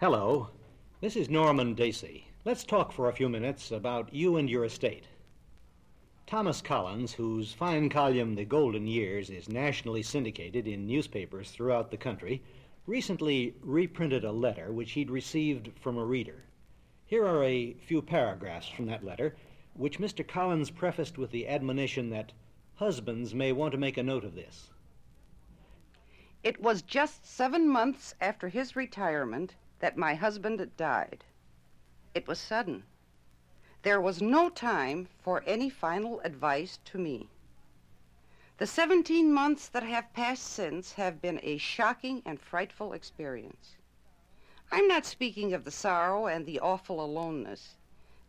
Hello. This is Norman Dacey. Let's talk for a few minutes about you and your estate. Thomas Collins, whose fine column, The Golden Years, is nationally syndicated in newspapers throughout the country, recently reprinted a letter which he'd received from a reader. Here are a few paragraphs from that letter, which Mr. Collins prefaced with the admonition that husbands may want to make a note of this. It was just seven months after his retirement that my husband had died. It was sudden. There was no time for any final advice to me. The 17 months that have passed since have been a shocking and frightful experience. I'm not speaking of the sorrow and the awful aloneness.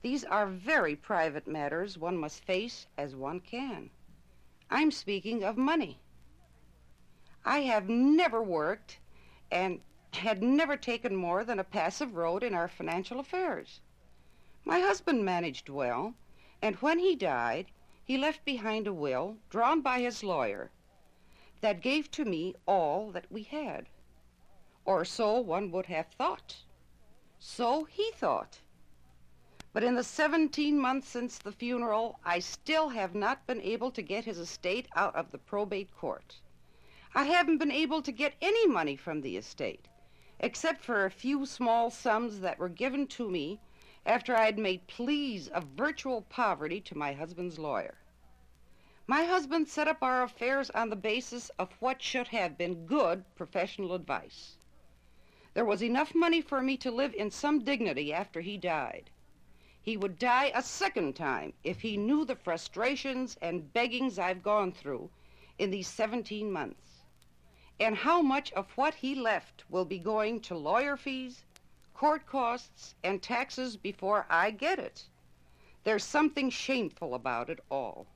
These are very private matters one must face as one can. I'm speaking of money. I have never worked and had never taken more than a passive road in our financial affairs. My husband managed well, and when he died, he left behind a will, drawn by his lawyer, that gave to me all that we had. Or so one would have thought. So he thought. But in the 17 months since the funeral, I still have not been able to get his estate out of the probate court. I haven't been able to get any money from the estate, except for a few small sums that were given to me after I had made pleas of virtual poverty to my husband's lawyer. My husband set up our affairs on the basis of what should have been good professional advice. There was enough money for me to live in some dignity after he died. He would die a second time if he knew the frustrations and beggings I've gone through in these 17 months, and how much of what he left will be going to lawyer fees, court costs, and taxes before I get it. There's something shameful about it all.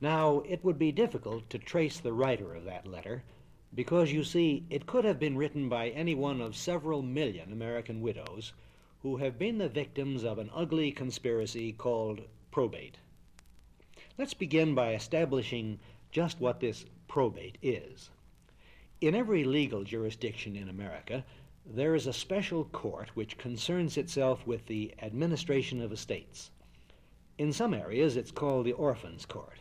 Now, it would be difficult to trace the writer of that letter because, you see, it could have been written by any one of several million American widows who have been the victims of an ugly conspiracy called probate. Let's begin by establishing just what this probate is. In every legal jurisdiction in America, there is a special court which concerns itself with the administration of estates. In some areas, it's called the Orphans' Court.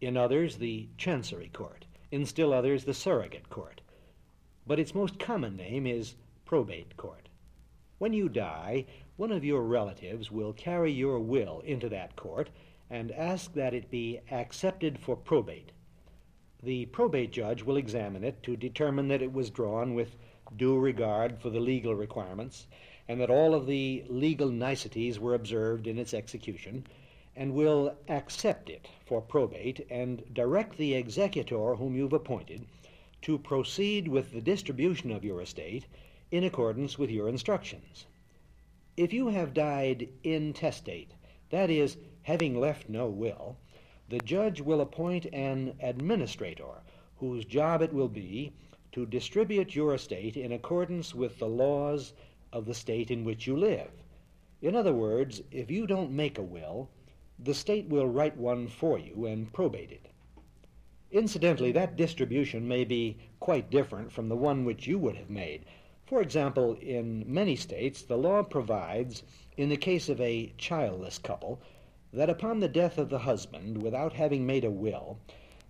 In others, the Chancery Court. In still others, the Surrogate Court. But its most common name is Probate Court. When you die, one of your relatives will carry your will into that court and ask that it be accepted for probate. The probate judge will examine it to determine that it was drawn with due regard for the legal requirements and that all of the legal niceties were observed in its execution, and will accept it for probate and direct the executor whom you've appointed to proceed with the distribution of your estate in accordance with your instructions. If you have died intestate, that is, having left no will, the judge will appoint an administrator whose job it will be to distribute your estate in accordance with the laws of the state in which you live. In other words, if you don't make a will, the state will write one for you and probate it. Incidentally, that distribution may be quite different from the one which you would have made. For example, in many states, the law provides, in the case of a childless couple, that upon the death of the husband, without having made a will,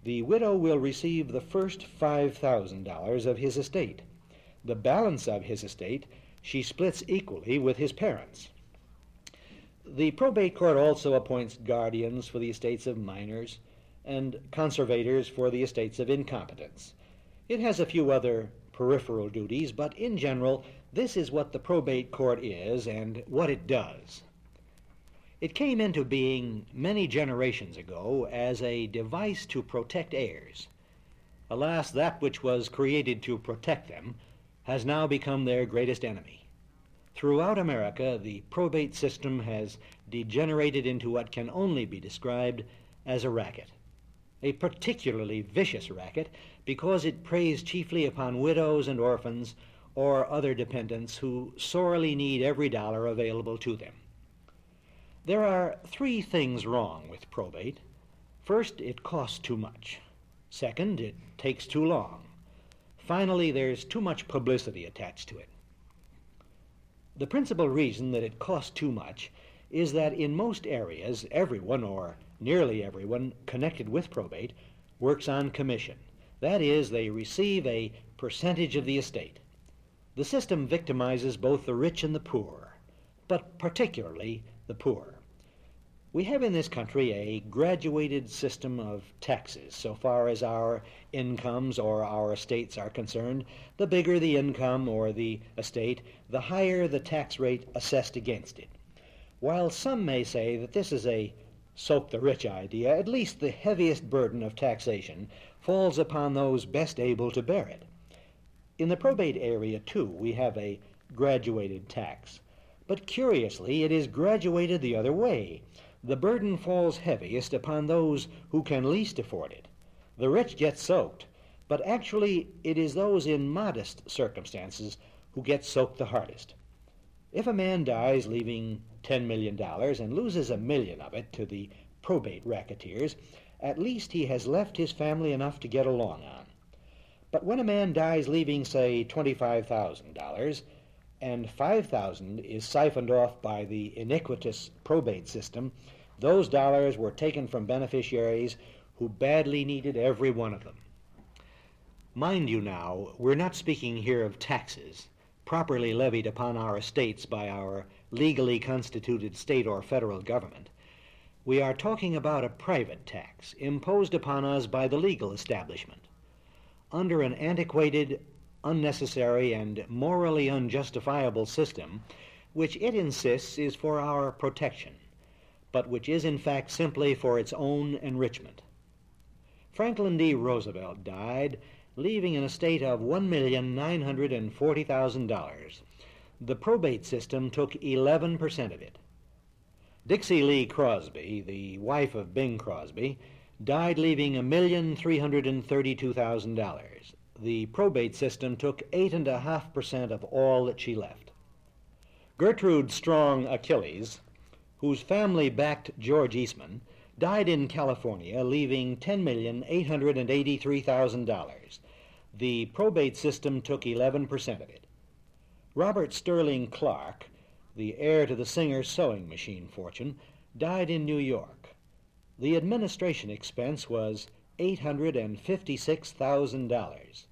the widow will receive the first $5,000 of his estate. The balance of his estate she splits equally with his parents. The probate court also appoints guardians for the estates of minors and conservators for the estates of incompetents. It has a few other peripheral duties, but in general, this is what the probate court is and what it does. It came into being many generations ago as a device to protect heirs. Alas, that which was created to protect them has now become their greatest enemy. Throughout America, the probate system has degenerated into what can only be described as a racket. A particularly vicious racket because it preys chiefly upon widows and orphans or other dependents who sorely need every dollar available to them. There are three things wrong with probate. First, it costs too much. Second, it takes too long. Finally, there's too much publicity attached to it. The principal reason that it costs too much is that in most areas, everyone, or nearly everyone, connected with probate works on commission. That is, they receive a percentage of the estate. The system victimizes both the rich and the poor, but particularly the poor. We have in this country a graduated system of taxes so far as our incomes or our estates are concerned. The bigger the income or the estate, the higher the tax rate assessed against it. While some may say that this is a soak the rich idea, at least the heaviest burden of taxation falls upon those best able to bear it. In the probate area, too, we have a graduated tax. But curiously, it is graduated the other way the burden falls heaviest upon those who can least afford it. The rich get soaked, but actually it is those in modest circumstances who get soaked the hardest. If a man dies leaving $10 million and loses a million of it to the probate racketeers, at least he has left his family enough to get along on. But when a man dies leaving, say, $25,000, and 5000 is siphoned off by the iniquitous probate system, those dollars were taken from beneficiaries who badly needed every one of them. Mind you now, we're not speaking here of taxes, properly levied upon our estates by our legally constituted state or federal government. We are talking about a private tax imposed upon us by the legal establishment. Under an antiquated, unnecessary and morally unjustifiable system which it insists is for our protection, but which is in fact simply for its own enrichment. Franklin D. Roosevelt died, leaving an estate of $1,940,000. The probate system took 11% of it. Dixie Lee Crosby, the wife of Bing Crosby, died leaving $1,332,000 the probate system took 8.5% of all that she left. Gertrude Strong Achilles, whose family backed George Eastman, died in California, leaving $10,883,000. The probate system took 11% of it. Robert Sterling Clark, the heir to the Singer sewing machine fortune, died in New York. The administration expense was $856,000.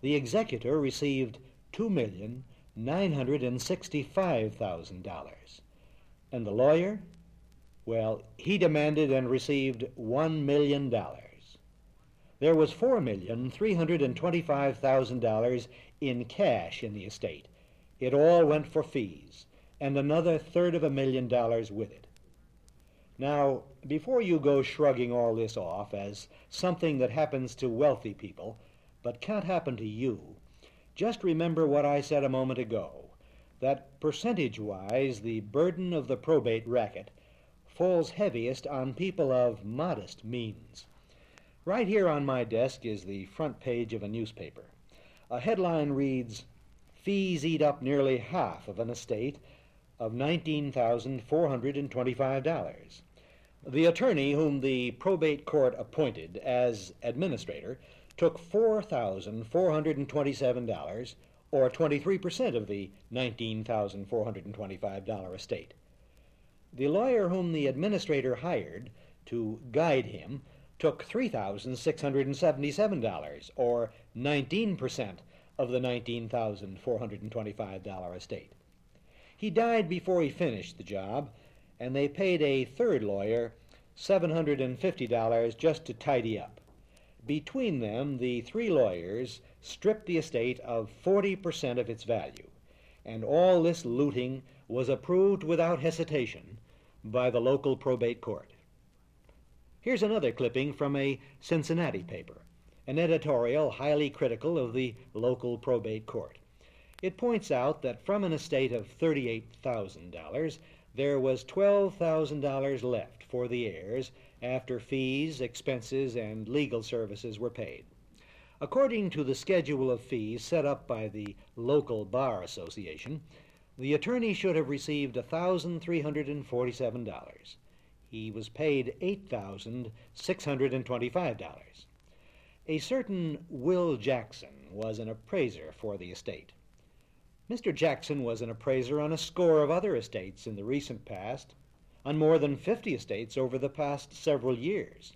The executor received $2,965,000. And the lawyer? Well, he demanded and received $1 million. There was $4,325,000 in cash in the estate. It all went for fees, and another third of a million dollars with it. Now, before you go shrugging all this off as something that happens to wealthy people, but can't happen to you, just remember what I said a moment ago that percentage wise the burden of the probate racket falls heaviest on people of modest means. Right here on my desk is the front page of a newspaper. A headline reads Fees eat up nearly half of an estate of $19,425. The attorney whom the probate court appointed as administrator took $4,427, or 23% of the $19,425 estate. The lawyer whom the administrator hired to guide him took $3,677, or 19% of the $19,425 estate. He died before he finished the job, and they paid a third lawyer $750 just to tidy up. Between them, the three lawyers stripped the estate of 40% of its value, and all this looting was approved without hesitation by the local probate court. Here's another clipping from a Cincinnati paper, an editorial highly critical of the local probate court. It points out that from an estate of $38,000, there was $12,000 left for the heirs after fees, expenses, and legal services were paid. According to the schedule of fees set up by the local bar association, the attorney should have received $1,347. He was paid $8,625. A certain Will Jackson was an appraiser for the estate. Mr. Jackson was an appraiser on a score of other estates in the recent past, on more than 50 estates over the past several years.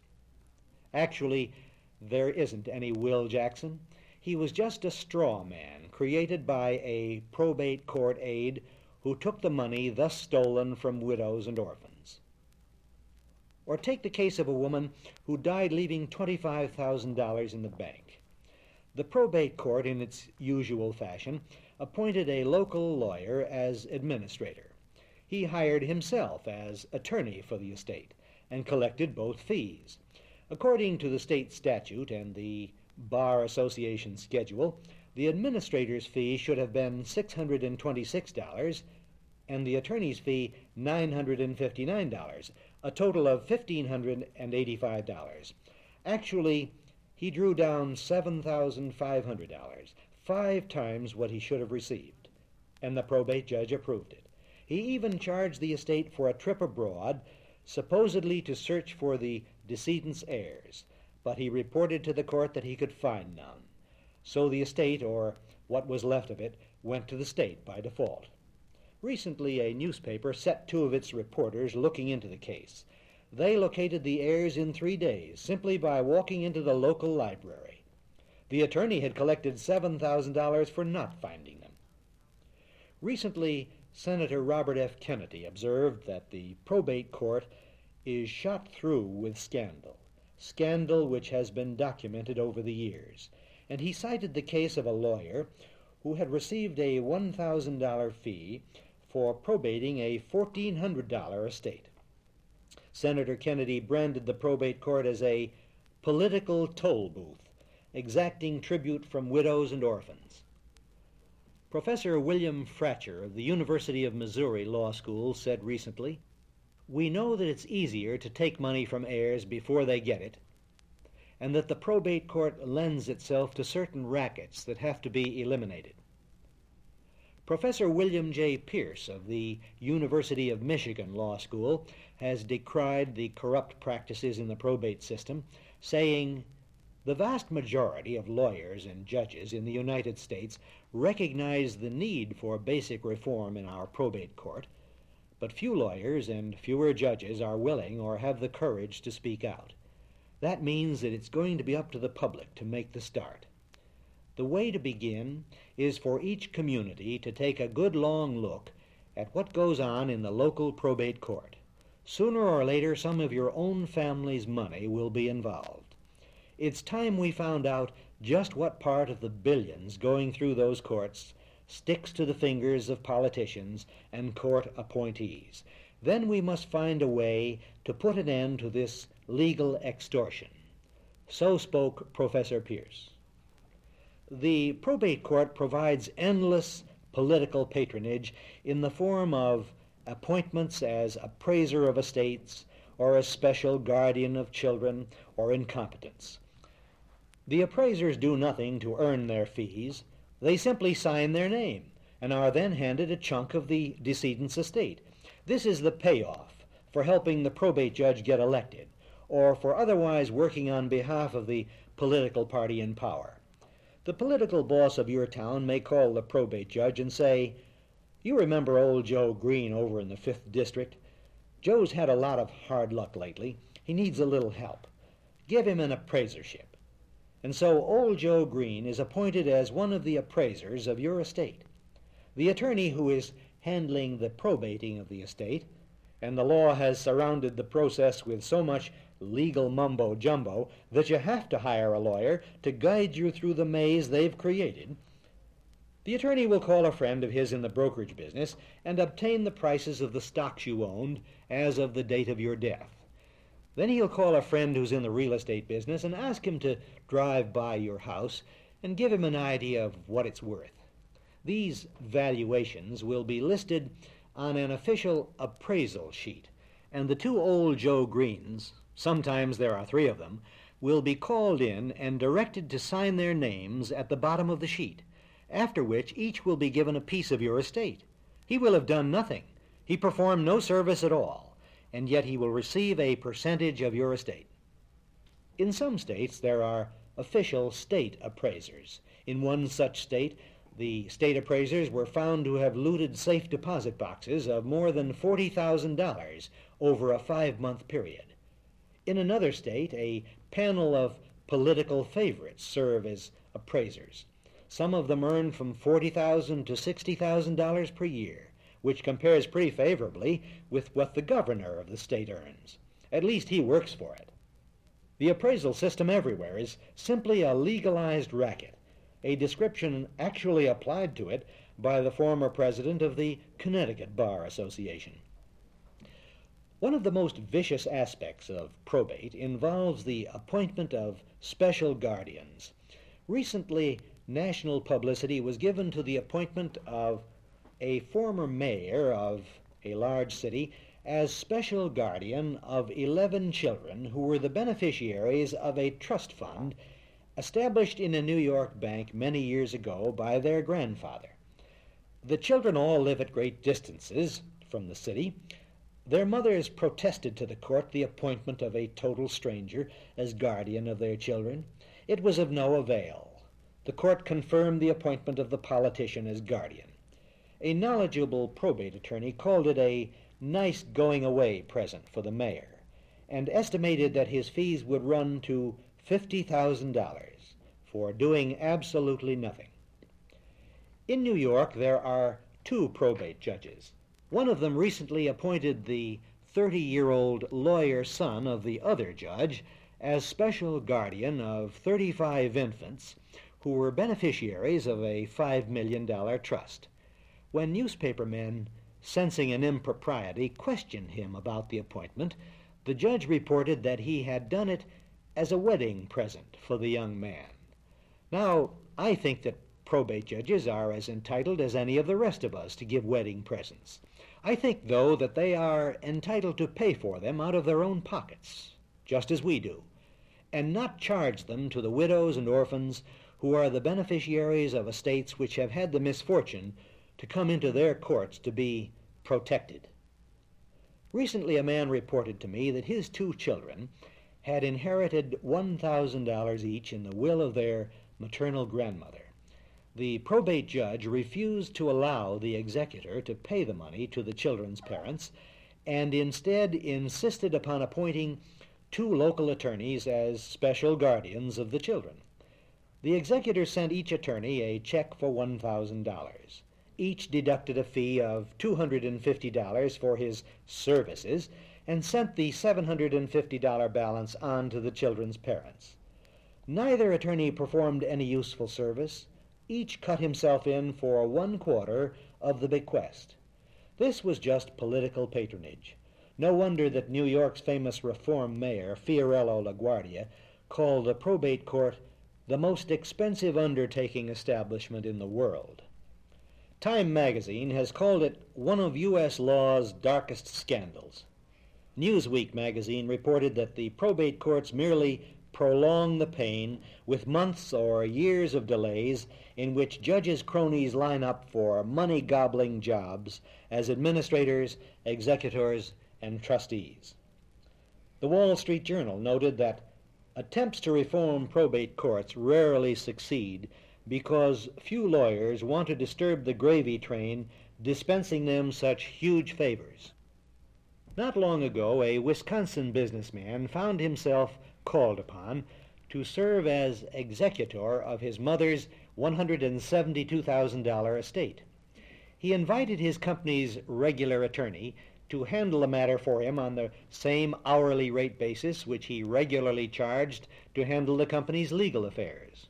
Actually, there isn't any Will Jackson. He was just a straw man created by a probate court aide who took the money thus stolen from widows and orphans. Or take the case of a woman who died leaving $25,000 in the bank. The probate court, in its usual fashion, appointed a local lawyer as administrator. He hired himself as attorney for the estate and collected both fees. According to the state statute and the Bar Association schedule, the administrator's fee should have been $626 and the attorney's fee $959, a total of $1,585. Actually, he drew down $7,500, five times what he should have received, and the probate judge approved it. He even charged the estate for a trip abroad, supposedly to search for the decedent's heirs, but he reported to the court that he could find none. So the estate, or what was left of it, went to the state by default. Recently, a newspaper set two of its reporters looking into the case. They located the heirs in three days simply by walking into the local library. The attorney had collected $7,000 for not finding them. Recently, Senator Robert F. Kennedy observed that the probate court is shot through with scandal, scandal which has been documented over the years, and he cited the case of a lawyer who had received a $1,000 fee for probating a $1,400 estate. Senator Kennedy branded the probate court as a political toll booth, exacting tribute from widows and orphans. Professor William Fratcher of the University of Missouri Law School said recently, We know that it's easier to take money from heirs before they get it, and that the probate court lends itself to certain rackets that have to be eliminated. Professor William J. Pierce of the University of Michigan Law School has decried the corrupt practices in the probate system, saying, The vast majority of lawyers and judges in the United States recognize the need for basic reform in our probate court, but few lawyers and fewer judges are willing or have the courage to speak out. That means that it's going to be up to the public to make the start. The way to begin is for each community to take a good long look at what goes on in the local probate court. Sooner or later, some of your own family's money will be involved. It's time we found out just what part of the billions going through those courts sticks to the fingers of politicians and court appointees. Then we must find a way to put an end to this legal extortion. So spoke Professor Pierce. The probate court provides endless political patronage in the form of appointments as appraiser of estates or as special guardian of children or incompetents. The appraisers do nothing to earn their fees. They simply sign their name and are then handed a chunk of the decedent's estate. This is the payoff for helping the probate judge get elected or for otherwise working on behalf of the political party in power. The political boss of your town may call the probate judge and say, You remember old Joe Green over in the 5th District? Joe's had a lot of hard luck lately. He needs a little help. Give him an appraisership. And so old Joe Green is appointed as one of the appraisers of your estate. The attorney who is handling the probating of the estate, and the law has surrounded the process with so much legal mumbo jumbo that you have to hire a lawyer to guide you through the maze they've created, the attorney will call a friend of his in the brokerage business and obtain the prices of the stocks you owned as of the date of your death. Then he'll call a friend who's in the real estate business and ask him to drive by your house and give him an idea of what it's worth. These valuations will be listed on an official appraisal sheet, and the two old Joe Greens, sometimes there are three of them, will be called in and directed to sign their names at the bottom of the sheet, after which each will be given a piece of your estate. He will have done nothing. He performed no service at all, and yet he will receive a percentage of your estate. In some states there are official state appraisers. In one such state, The state appraisers were found to have looted safe deposit boxes of more than $40,000 over a five month period. In another state, a panel of political favorites serve as appraisers. Some of them earn from 40,000 to $60,000 per year, which compares pretty favorably with what the governor of the state earns. At least he works for it. The appraisal system everywhere is simply a legalized racket, a description actually applied to it by the former president of the Connecticut Bar Association. One of the most vicious aspects of probate involves the appointment of special guardians. Recently, national publicity was given to the appointment of a former mayor of a large city as special guardian of 11 children who were the beneficiaries of a trust fund established in a New York bank many years ago by their grandfather. The children all live at great distances from the city, their mothers protested to the court the appointment of a total stranger as guardian of their children. It was of no avail. The court confirmed the appointment of the politician as guardian. A knowledgeable probate attorney called it a nice going away present for the mayor and estimated that his fees would run to $50,000 for doing absolutely nothing. In New York, there are two probate judges. One of them recently appointed the 30 year old lawyer son of the other judge as special guardian of 35 infants who were beneficiaries of a $5 million trust. When newspaper men, sensing an impropriety, questioned him about the appointment, the judge reported that he had done it as a wedding present for the young man. Now, I think that probate judges are as entitled as any of the rest of us to give wedding presents. I think, though, that they are entitled to pay for them out of their own pockets, just as we do, and not charge them to the widows and orphans who are the beneficiaries of estates which have had the misfortune to come into their courts to be protected. Recently, a man reported to me that his two children had inherited $1,000 each in the will of their maternal grandmother the probate judge refused to allow the executor to pay the money to the children's parents and instead insisted upon appointing two local attorneys as special guardians of the children. The executor sent each attorney a check for $1,000. Each deducted a fee of $250 for his services and sent the $750 balance on to the children's parents. Neither attorney performed any useful service each cut himself in for one quarter of the bequest. This was just political patronage. No wonder that New York's famous reform mayor, Fiorello LaGuardia, called the probate court the most expensive undertaking establishment in the world. Time magazine has called it one of U.S. law's darkest scandals. Newsweek magazine reported that the probate courts merely prolong the pain with months or years of delays in which judges' cronies line up for money gobbling jobs as administrators, executors, and trustees. The Wall Street Journal noted that attempts to reform probate courts rarely succeed because few lawyers want to disturb the gravy train dispensing them such huge favors. Not long ago, a Wisconsin businessman found himself called upon to serve as executor of his mother's $172,000 estate. He invited his company's regular attorney to handle the matter for him on the same hourly rate basis which he regularly charged to handle the company's legal affairs.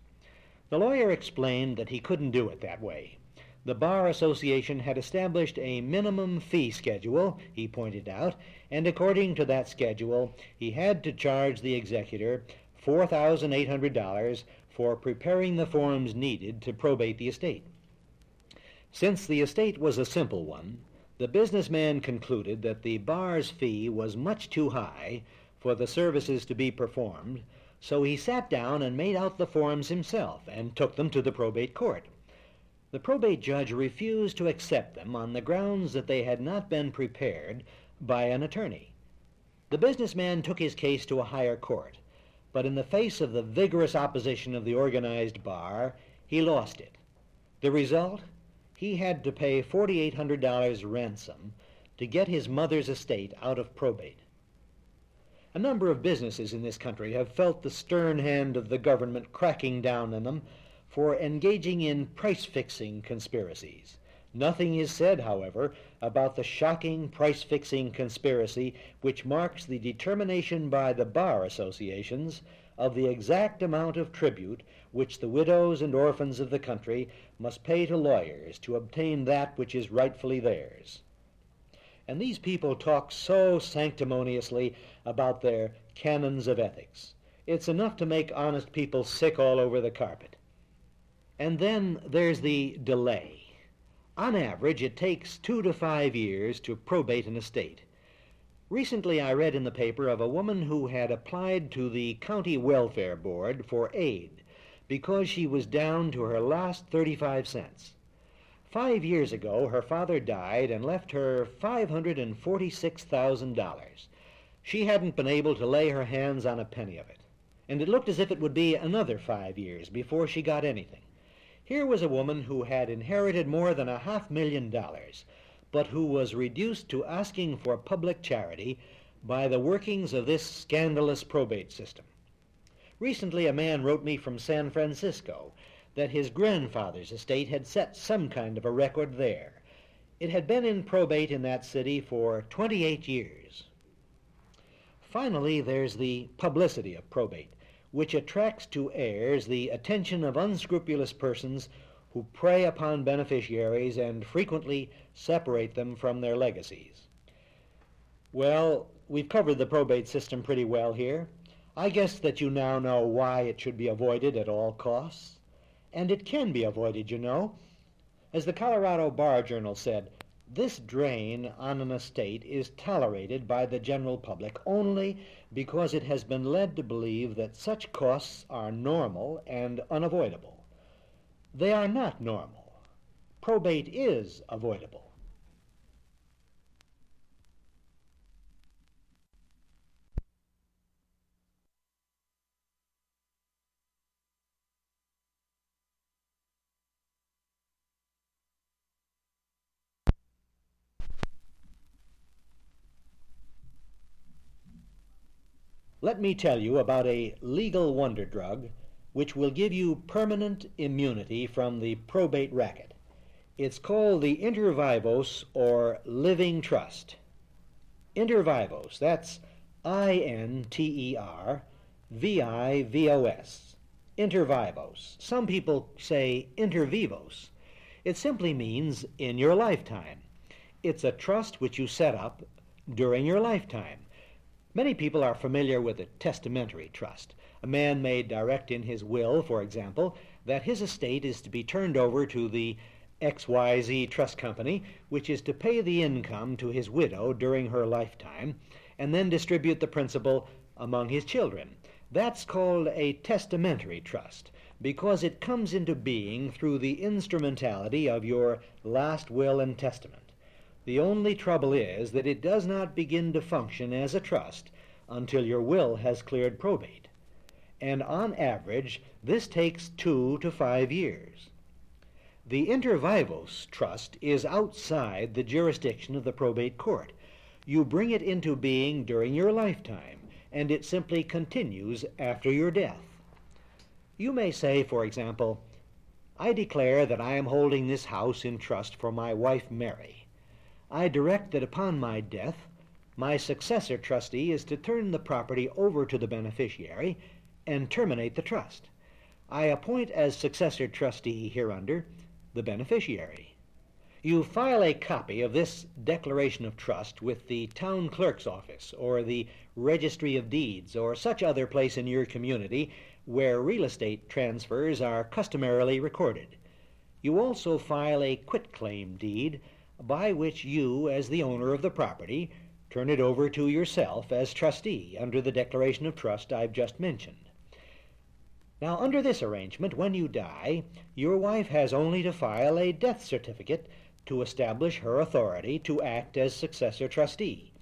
The lawyer explained that he couldn't do it that way. The Bar Association had established a minimum fee schedule, he pointed out, and according to that schedule, he had to charge the executor $4,800 for preparing the forms needed to probate the estate. Since the estate was a simple one, the businessman concluded that the bar's fee was much too high for the services to be performed, so he sat down and made out the forms himself and took them to the probate court. The probate judge refused to accept them on the grounds that they had not been prepared by an attorney. The businessman took his case to a higher court, but in the face of the vigorous opposition of the organized bar, he lost it. The result? He had to pay $4,800 ransom to get his mother's estate out of probate. A number of businesses in this country have felt the stern hand of the government cracking down on them for engaging in price fixing conspiracies. Nothing is said, however, about the shocking price fixing conspiracy which marks the determination by the bar associations of the exact amount of tribute which the widows and orphans of the country must pay to lawyers to obtain that which is rightfully theirs. And these people talk so sanctimoniously about their canons of ethics. It's enough to make honest people sick all over the carpet. And then there's the delay. On average, it takes two to five years to probate an estate. Recently, I read in the paper of a woman who had applied to the County Welfare Board for aid because she was down to her last 35 cents. Five years ago, her father died and left her $546,000. She hadn't been able to lay her hands on a penny of it, and it looked as if it would be another five years before she got anything. Here was a woman who had inherited more than a half million dollars, but who was reduced to asking for public charity by the workings of this scandalous probate system. Recently, a man wrote me from San Francisco that his grandfather's estate had set some kind of a record there. It had been in probate in that city for 28 years. Finally, there's the publicity of probate which attracts to heirs the attention of unscrupulous persons who prey upon beneficiaries and frequently separate them from their legacies. Well, we've covered the probate system pretty well here. I guess that you now know why it should be avoided at all costs. And it can be avoided, you know. As the Colorado Bar Journal said, this drain on an estate is tolerated by the general public only because it has been led to believe that such costs are normal and unavoidable. They are not normal. Probate is avoidable. Let me tell you about a legal wonder drug which will give you permanent immunity from the probate racket. It's called the Intervivos or Living Trust. Intervivos, that's I N T E R V I V O S. Intervivos. Some people say intervivos. It simply means in your lifetime. It's a trust which you set up during your lifetime. Many people are familiar with a testamentary trust. A man may direct in his will, for example, that his estate is to be turned over to the XYZ Trust Company, which is to pay the income to his widow during her lifetime, and then distribute the principal among his children. That's called a testamentary trust because it comes into being through the instrumentality of your last will and testament. The only trouble is that it does not begin to function as a trust until your will has cleared probate. And on average, this takes two to five years. The inter vivos trust is outside the jurisdiction of the probate court. You bring it into being during your lifetime, and it simply continues after your death. You may say, for example, I declare that I am holding this house in trust for my wife Mary. I direct that upon my death, my successor trustee is to turn the property over to the beneficiary and terminate the trust. I appoint as successor trustee hereunder the beneficiary. You file a copy of this declaration of trust with the town clerk's office or the registry of deeds or such other place in your community where real estate transfers are customarily recorded. You also file a quitclaim deed by which you, as the owner of the property, turn it over to yourself as trustee under the declaration of trust I've just mentioned. Now, under this arrangement, when you die, your wife has only to file a death certificate to establish her authority to act as successor trustee.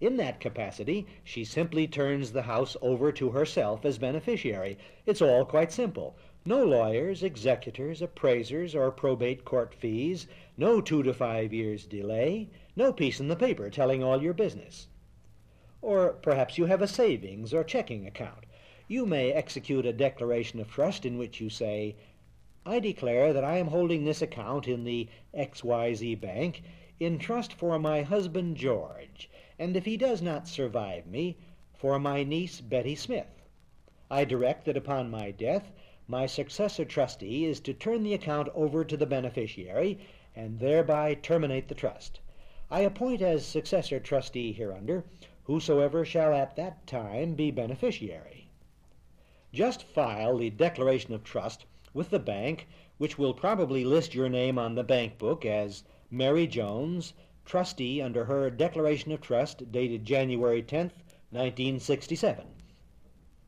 In that capacity, she simply turns the house over to herself as beneficiary. It's all quite simple. No lawyers, executors, appraisers, or probate court fees, no two to five years delay, no piece in the paper telling all your business. Or perhaps you have a savings or checking account. You may execute a declaration of trust in which you say, I declare that I am holding this account in the XYZ Bank in trust for my husband George, and if he does not survive me, for my niece Betty Smith. I direct that upon my death my successor trustee is to turn the account over to the beneficiary and thereby terminate the trust. I appoint as successor trustee hereunder whosoever shall at that time be beneficiary. Just file the declaration of trust with the bank, which will probably list your name on the bank book as Mary Jones, trustee under her declaration of trust dated January 10, 1967.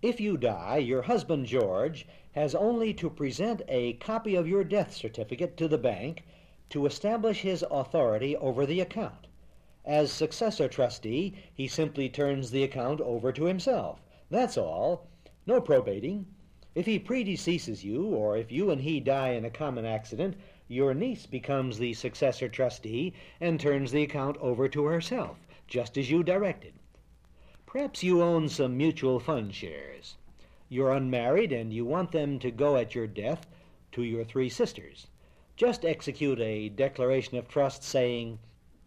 If you die, your husband George has only to present a copy of your death certificate to the bank to establish his authority over the account. As successor trustee, he simply turns the account over to himself. That's all. No probating. If he predeceases you, or if you and he die in a common accident, your niece becomes the successor trustee and turns the account over to herself, just as you directed. Perhaps you own some mutual fund shares. You're unmarried and you want them to go at your death to your three sisters. Just execute a declaration of trust saying,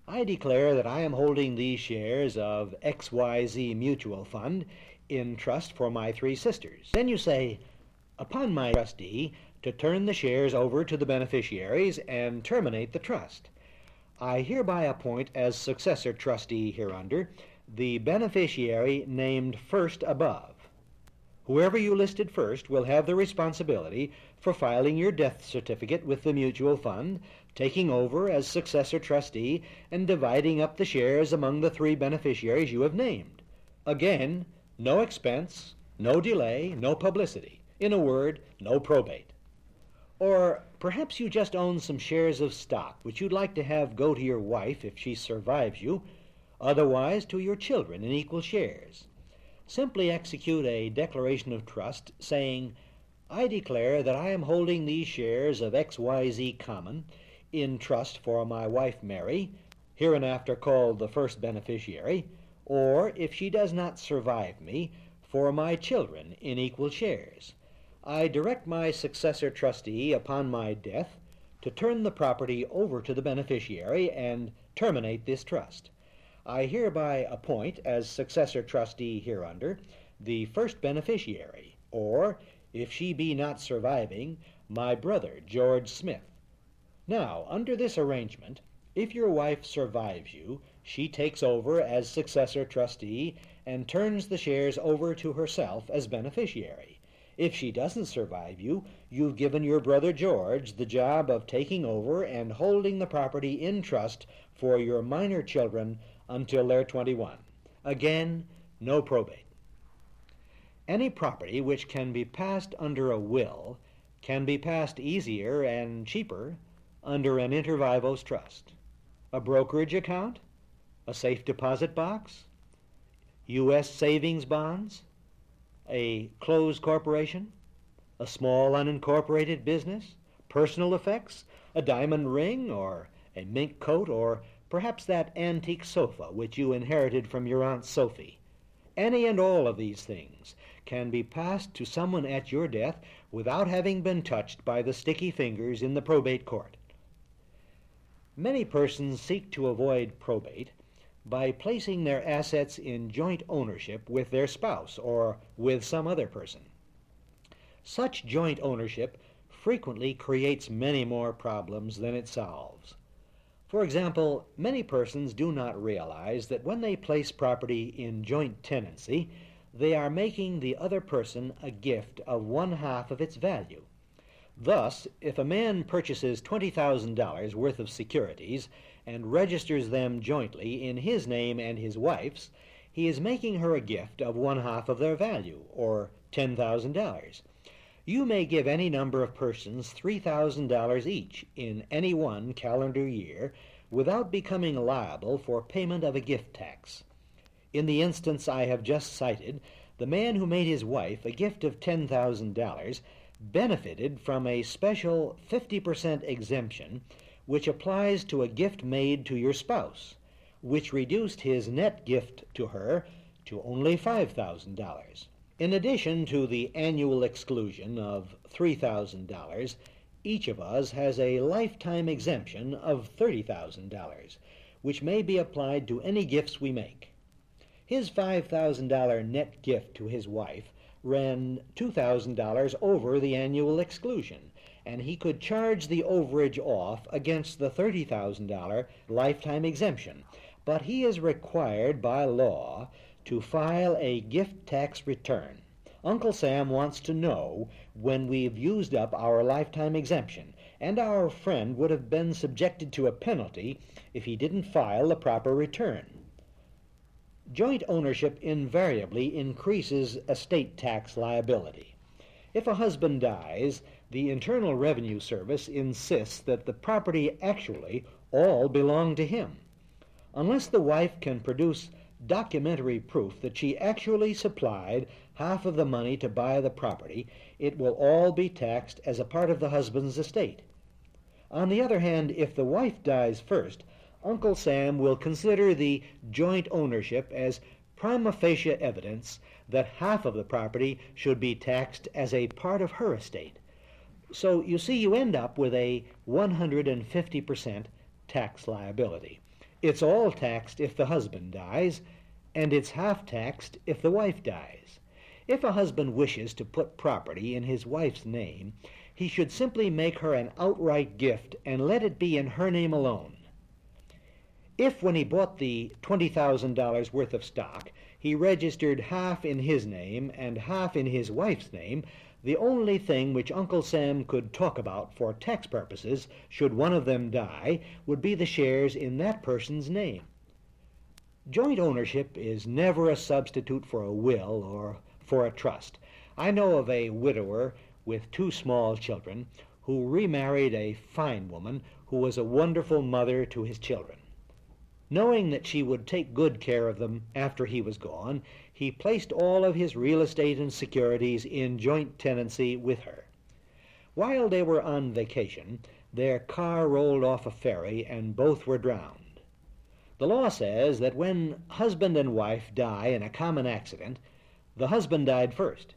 I declare that I am holding these shares of XYZ Mutual Fund in trust for my three sisters. Then you say, upon my trustee to turn the shares over to the beneficiaries and terminate the trust. I hereby appoint as successor trustee hereunder the beneficiary named first above. Whoever you listed first will have the responsibility for filing your death certificate with the mutual fund, taking over as successor trustee, and dividing up the shares among the three beneficiaries you have named. Again, no expense, no delay, no publicity. In a word, no probate. Or perhaps you just own some shares of stock which you'd like to have go to your wife if she survives you, otherwise to your children in equal shares simply execute a declaration of trust saying, I declare that I am holding these shares of XYZ Common in trust for my wife Mary, hereinafter called the first beneficiary, or, if she does not survive me, for my children in equal shares. I direct my successor trustee upon my death to turn the property over to the beneficiary and terminate this trust. I hereby appoint as successor trustee hereunder the first beneficiary, or, if she be not surviving, my brother George Smith. Now, under this arrangement, if your wife survives you, she takes over as successor trustee and turns the shares over to herself as beneficiary. If she doesn't survive you, you've given your brother George the job of taking over and holding the property in trust for your minor children until they're 21. Again, no probate. Any property which can be passed under a will can be passed easier and cheaper under an inter vivos trust. A brokerage account, a safe deposit box, U.S. savings bonds, a closed corporation, a small unincorporated business, personal effects, a diamond ring or a mink coat or Perhaps that antique sofa which you inherited from your Aunt Sophie. Any and all of these things can be passed to someone at your death without having been touched by the sticky fingers in the probate court. Many persons seek to avoid probate by placing their assets in joint ownership with their spouse or with some other person. Such joint ownership frequently creates many more problems than it solves. For example, many persons do not realize that when they place property in joint tenancy, they are making the other person a gift of one half of its value. Thus, if a man purchases $20,000 worth of securities and registers them jointly in his name and his wife's, he is making her a gift of one half of their value, or $10,000. You may give any number of persons $3,000 each in any one calendar year without becoming liable for payment of a gift tax. In the instance I have just cited, the man who made his wife a gift of $10,000 benefited from a special 50% exemption which applies to a gift made to your spouse, which reduced his net gift to her to only $5,000. In addition to the annual exclusion of $3,000, each of us has a lifetime exemption of $30,000, which may be applied to any gifts we make. His $5,000 net gift to his wife ran $2,000 over the annual exclusion, and he could charge the overage off against the $30,000 lifetime exemption. But he is required by law to file a gift tax return. Uncle Sam wants to know when we've used up our lifetime exemption, and our friend would have been subjected to a penalty if he didn't file the proper return. Joint ownership invariably increases estate tax liability. If a husband dies, the Internal Revenue Service insists that the property actually all belong to him. Unless the wife can produce documentary proof that she actually supplied half of the money to buy the property, it will all be taxed as a part of the husband's estate. On the other hand, if the wife dies first, Uncle Sam will consider the joint ownership as prima facie evidence that half of the property should be taxed as a part of her estate. So you see, you end up with a 150% tax liability. It's all taxed if the husband dies, and it's half taxed if the wife dies. If a husband wishes to put property in his wife's name, he should simply make her an outright gift and let it be in her name alone. If, when he bought the $20,000 worth of stock, he registered half in his name and half in his wife's name, the only thing which Uncle Sam could talk about for tax purposes, should one of them die, would be the shares in that person's name. Joint ownership is never a substitute for a will or for a trust. I know of a widower with two small children who remarried a fine woman who was a wonderful mother to his children. Knowing that she would take good care of them after he was gone, he placed all of his real estate and securities in joint tenancy with her. While they were on vacation, their car rolled off a ferry and both were drowned. The law says that when husband and wife die in a common accident, the husband died first.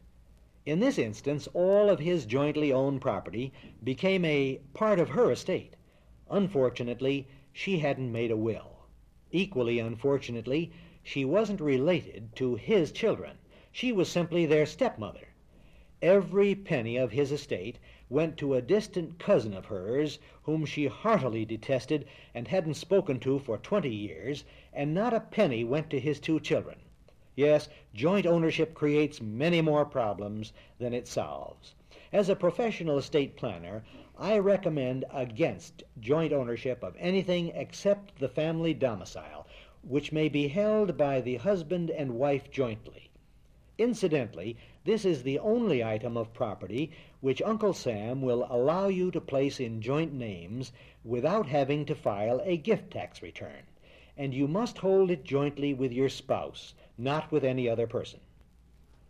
In this instance, all of his jointly owned property became a part of her estate. Unfortunately, she hadn't made a will. Equally unfortunately, she wasn't related to his children. She was simply their stepmother. Every penny of his estate went to a distant cousin of hers whom she heartily detested and hadn't spoken to for twenty years, and not a penny went to his two children. Yes, joint ownership creates many more problems than it solves. As a professional estate planner, I recommend against joint ownership of anything except the family domicile, which may be held by the husband and wife jointly. Incidentally, this is the only item of property which Uncle Sam will allow you to place in joint names without having to file a gift tax return, and you must hold it jointly with your spouse, not with any other person.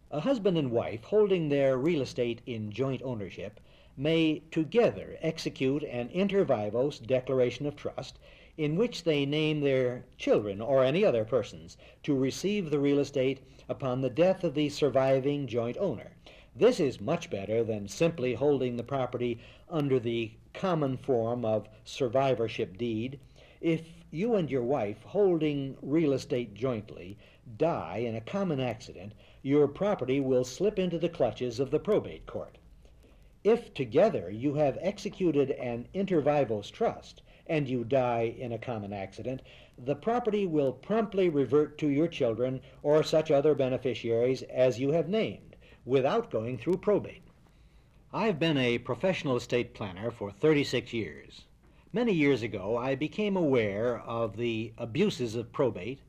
A husband and wife holding their real estate in joint ownership may together execute an inter vivos declaration of trust in which they name their children or any other persons to receive the real estate upon the death of the surviving joint owner. This is much better than simply holding the property under the common form of survivorship deed. If you and your wife, holding real estate jointly, die in a common accident, your property will slip into the clutches of the probate court. If together you have executed an inter vivos trust and you die in a common accident, the property will promptly revert to your children or such other beneficiaries as you have named without going through probate. I've been a professional estate planner for 36 years. Many years ago, I became aware of the abuses of probate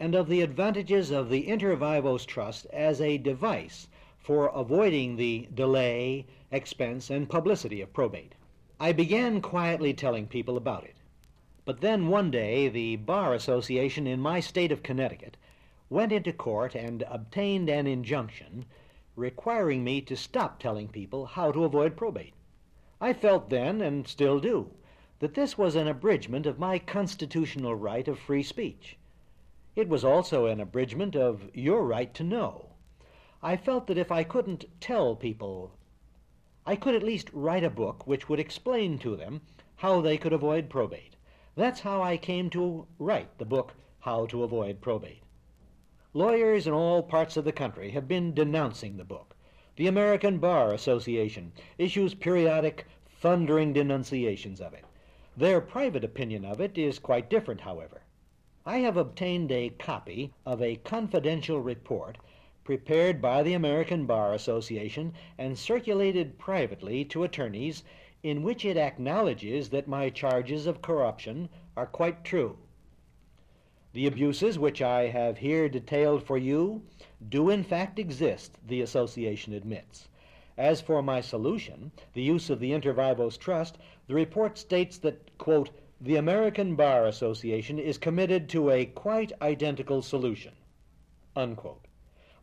and of the advantages of the inter vivos trust as a device for avoiding the delay, expense, and publicity of probate. I began quietly telling people about it. But then one day the Bar Association in my state of Connecticut went into court and obtained an injunction requiring me to stop telling people how to avoid probate. I felt then, and still do, that this was an abridgment of my constitutional right of free speech. It was also an abridgment of your right to know. I felt that if I couldn't tell people, I could at least write a book which would explain to them how they could avoid probate. That's how I came to write the book, How to Avoid Probate. Lawyers in all parts of the country have been denouncing the book. The American Bar Association issues periodic, thundering denunciations of it. Their private opinion of it is quite different, however. I have obtained a copy of a confidential report prepared by the American Bar Association and circulated privately to attorneys in which it acknowledges that my charges of corruption are quite true. The abuses which I have here detailed for you do in fact exist, the association admits. As for my solution, the use of the Inter vivos trust, the report states that, quote, the American Bar Association is committed to a quite identical solution, unquote.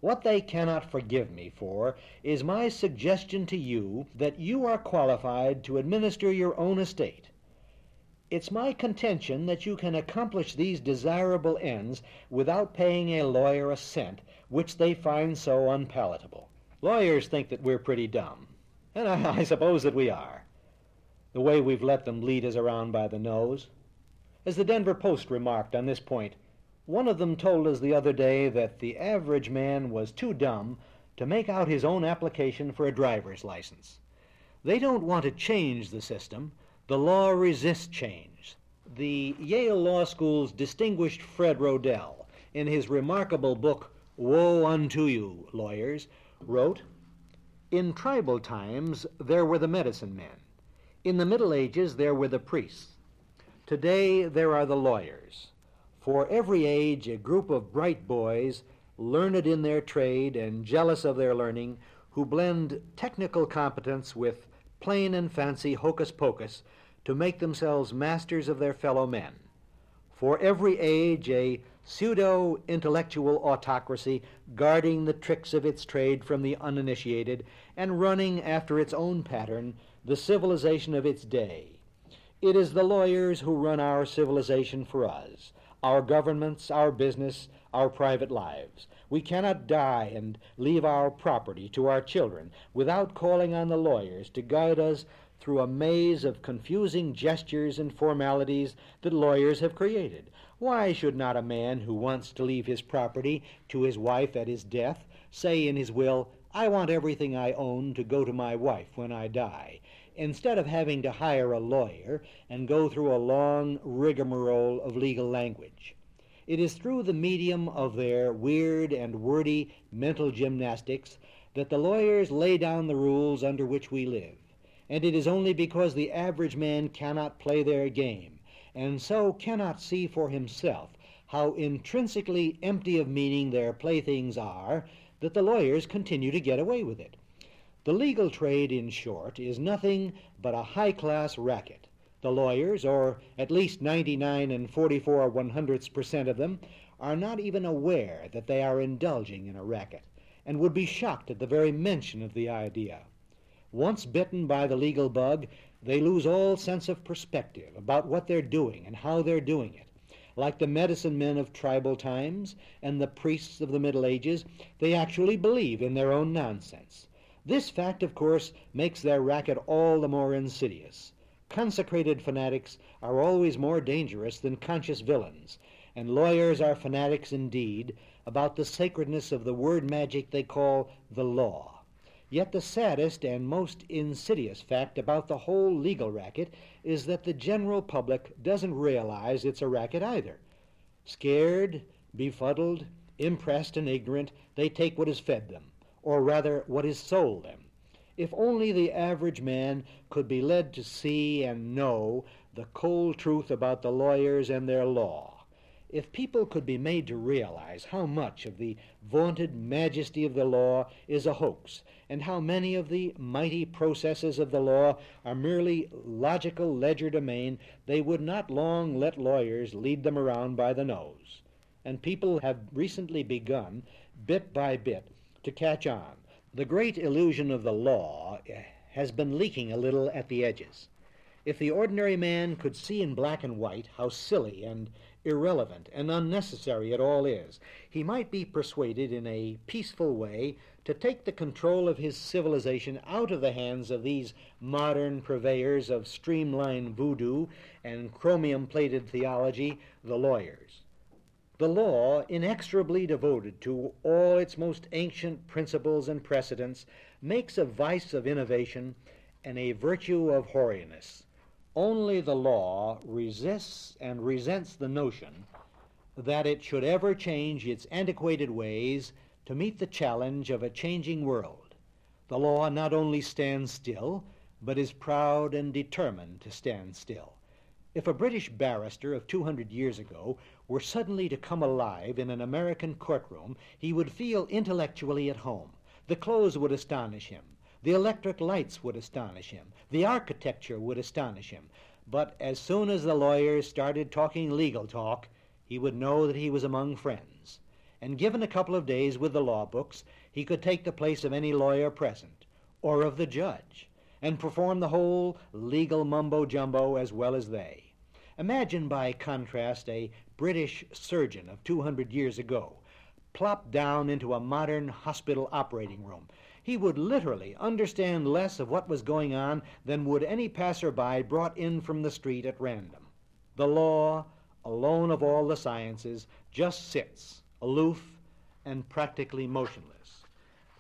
What they cannot forgive me for is my suggestion to you that you are qualified to administer your own estate it's my contention that you can accomplish these desirable ends without paying a lawyer a cent, which they find so unpalatable. Lawyers think that we're pretty dumb, and I, I suppose that we are, the way we've let them lead us around by the nose. As the Denver Post remarked on this point, one of them told us the other day that the average man was too dumb to make out his own application for a driver's license. They don't want to change the system, the law resists change. The Yale Law School's distinguished Fred Rodell, in his remarkable book, Woe Unto You, Lawyers, wrote In tribal times there were the medicine men. In the Middle Ages there were the priests. Today there are the lawyers. For every age a group of bright boys, learned in their trade and jealous of their learning, who blend technical competence with plain and fancy hocus pocus to make themselves masters of their fellow men. For every age, a pseudo intellectual autocracy guarding the tricks of its trade from the uninitiated and running after its own pattern the civilization of its day. It is the lawyers who run our civilization for us, our governments, our business, our private lives. We cannot die and leave our property to our children without calling on the lawyers to guide us through a maze of confusing gestures and formalities that lawyers have created. Why should not a man who wants to leave his property to his wife at his death say in his will, I want everything I own to go to my wife when I die, instead of having to hire a lawyer and go through a long rigmarole of legal language? It is through the medium of their weird and wordy mental gymnastics that the lawyers lay down the rules under which we live and it is only because the average man cannot play their game, and so cannot see for himself how intrinsically empty of meaning their playthings are, that the lawyers continue to get away with it. The legal trade, in short, is nothing but a high class racket. The lawyers, or at least 99 and 44 one hundredths per cent of them, are not even aware that they are indulging in a racket, and would be shocked at the very mention of the idea. Once bitten by the legal bug, they lose all sense of perspective about what they're doing and how they're doing it. Like the medicine men of tribal times and the priests of the Middle Ages, they actually believe in their own nonsense. This fact, of course, makes their racket all the more insidious. Consecrated fanatics are always more dangerous than conscious villains, and lawyers are fanatics indeed about the sacredness of the word magic they call the law. Yet the saddest and most insidious fact about the whole legal racket is that the general public doesn't realize it's a racket either. Scared, befuddled, impressed, and ignorant, they take what is fed them, or rather what is sold them. If only the average man could be led to see and know the cold truth about the lawyers and their law if people could be made to realize how much of the vaunted majesty of the law is a hoax, and how many of the mighty processes of the law are merely logical legerdemain, they would not long let lawyers lead them around by the nose. And people have recently begun, bit by bit, to catch on The great illusion of the law has been leaking a little at the edges. If the ordinary man could see in black and white how silly and irrelevant and unnecessary it all is, he might be persuaded in a peaceful way to take the control of his civilization out of the hands of these modern purveyors of streamlined voodoo and chromium plated theology, the lawyers. The law, inexorably devoted to all its most ancient principles and precedents, makes a vice of innovation and a virtue of hoariness. Only the law resists and resents the notion that it should ever change its antiquated ways to meet the challenge of a changing world. The law not only stands still, but is proud and determined to stand still. If a British barrister of 200 years ago were suddenly to come alive in an American courtroom, he would feel intellectually at home. The clothes would astonish him. The electric lights would astonish him. The architecture would astonish him. But as soon as the lawyers started talking legal talk, he would know that he was among friends. And given a couple of days with the law books, he could take the place of any lawyer present, or of the judge, and perform the whole legal mumbo jumbo as well as they. Imagine by contrast a British surgeon of 200 years ago plopped down into a modern hospital operating room he would literally understand less of what was going on than would any passerby brought in from the street at random. The law, alone of all the sciences, just sits, aloof and practically motionless.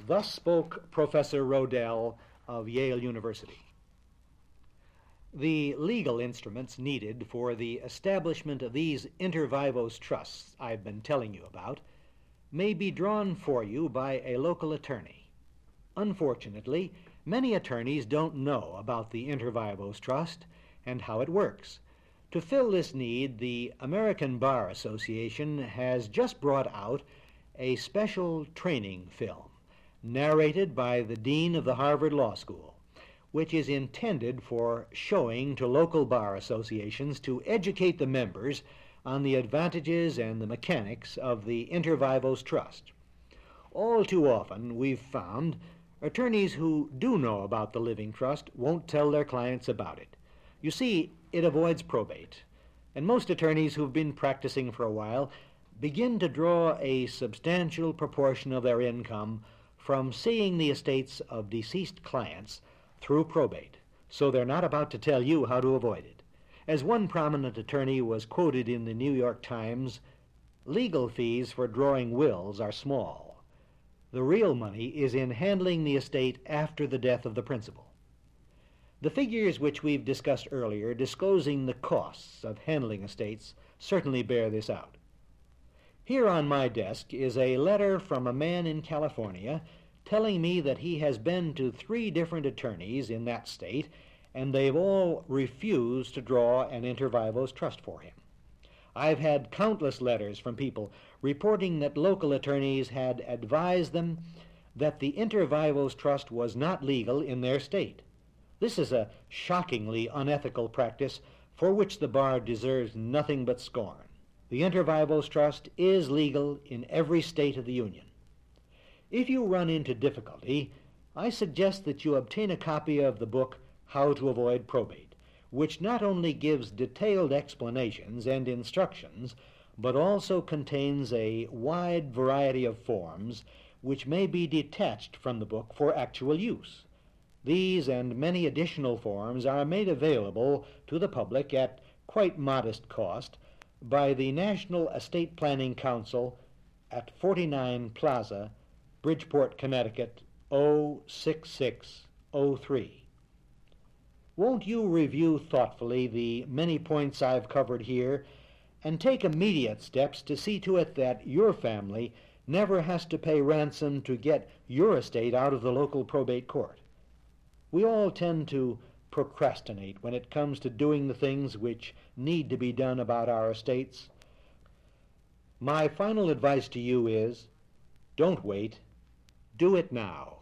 Thus spoke Professor Rodell of Yale University. The legal instruments needed for the establishment of these inter vivos trusts I've been telling you about may be drawn for you by a local attorney. Unfortunately, many attorneys don't know about the Inter Vivos Trust and how it works. To fill this need, the American Bar Association has just brought out a special training film narrated by the Dean of the Harvard Law School, which is intended for showing to local bar associations to educate the members on the advantages and the mechanics of the Inter Vivos Trust. All too often, we've found Attorneys who do know about the living trust won't tell their clients about it. You see, it avoids probate, and most attorneys who've been practicing for a while begin to draw a substantial proportion of their income from seeing the estates of deceased clients through probate, so they're not about to tell you how to avoid it. As one prominent attorney was quoted in the New York Times, legal fees for drawing wills are small the real money is in handling the estate after the death of the principal. The figures which we've discussed earlier disclosing the costs of handling estates certainly bear this out. Here on my desk is a letter from a man in California telling me that he has been to three different attorneys in that state and they've all refused to draw an inter vivos trust for him. I've had countless letters from people reporting that local attorneys had advised them that the Inter Vivos Trust was not legal in their state. This is a shockingly unethical practice for which the bar deserves nothing but scorn. The Inter Vivos Trust is legal in every state of the Union. If you run into difficulty, I suggest that you obtain a copy of the book How to Avoid Probate which not only gives detailed explanations and instructions, but also contains a wide variety of forms which may be detached from the book for actual use. These and many additional forms are made available to the public at quite modest cost by the National Estate Planning Council at 49 Plaza, Bridgeport, Connecticut 06603. Won't you review thoughtfully the many points I've covered here and take immediate steps to see to it that your family never has to pay ransom to get your estate out of the local probate court? We all tend to procrastinate when it comes to doing the things which need to be done about our estates. My final advice to you is don't wait, do it now.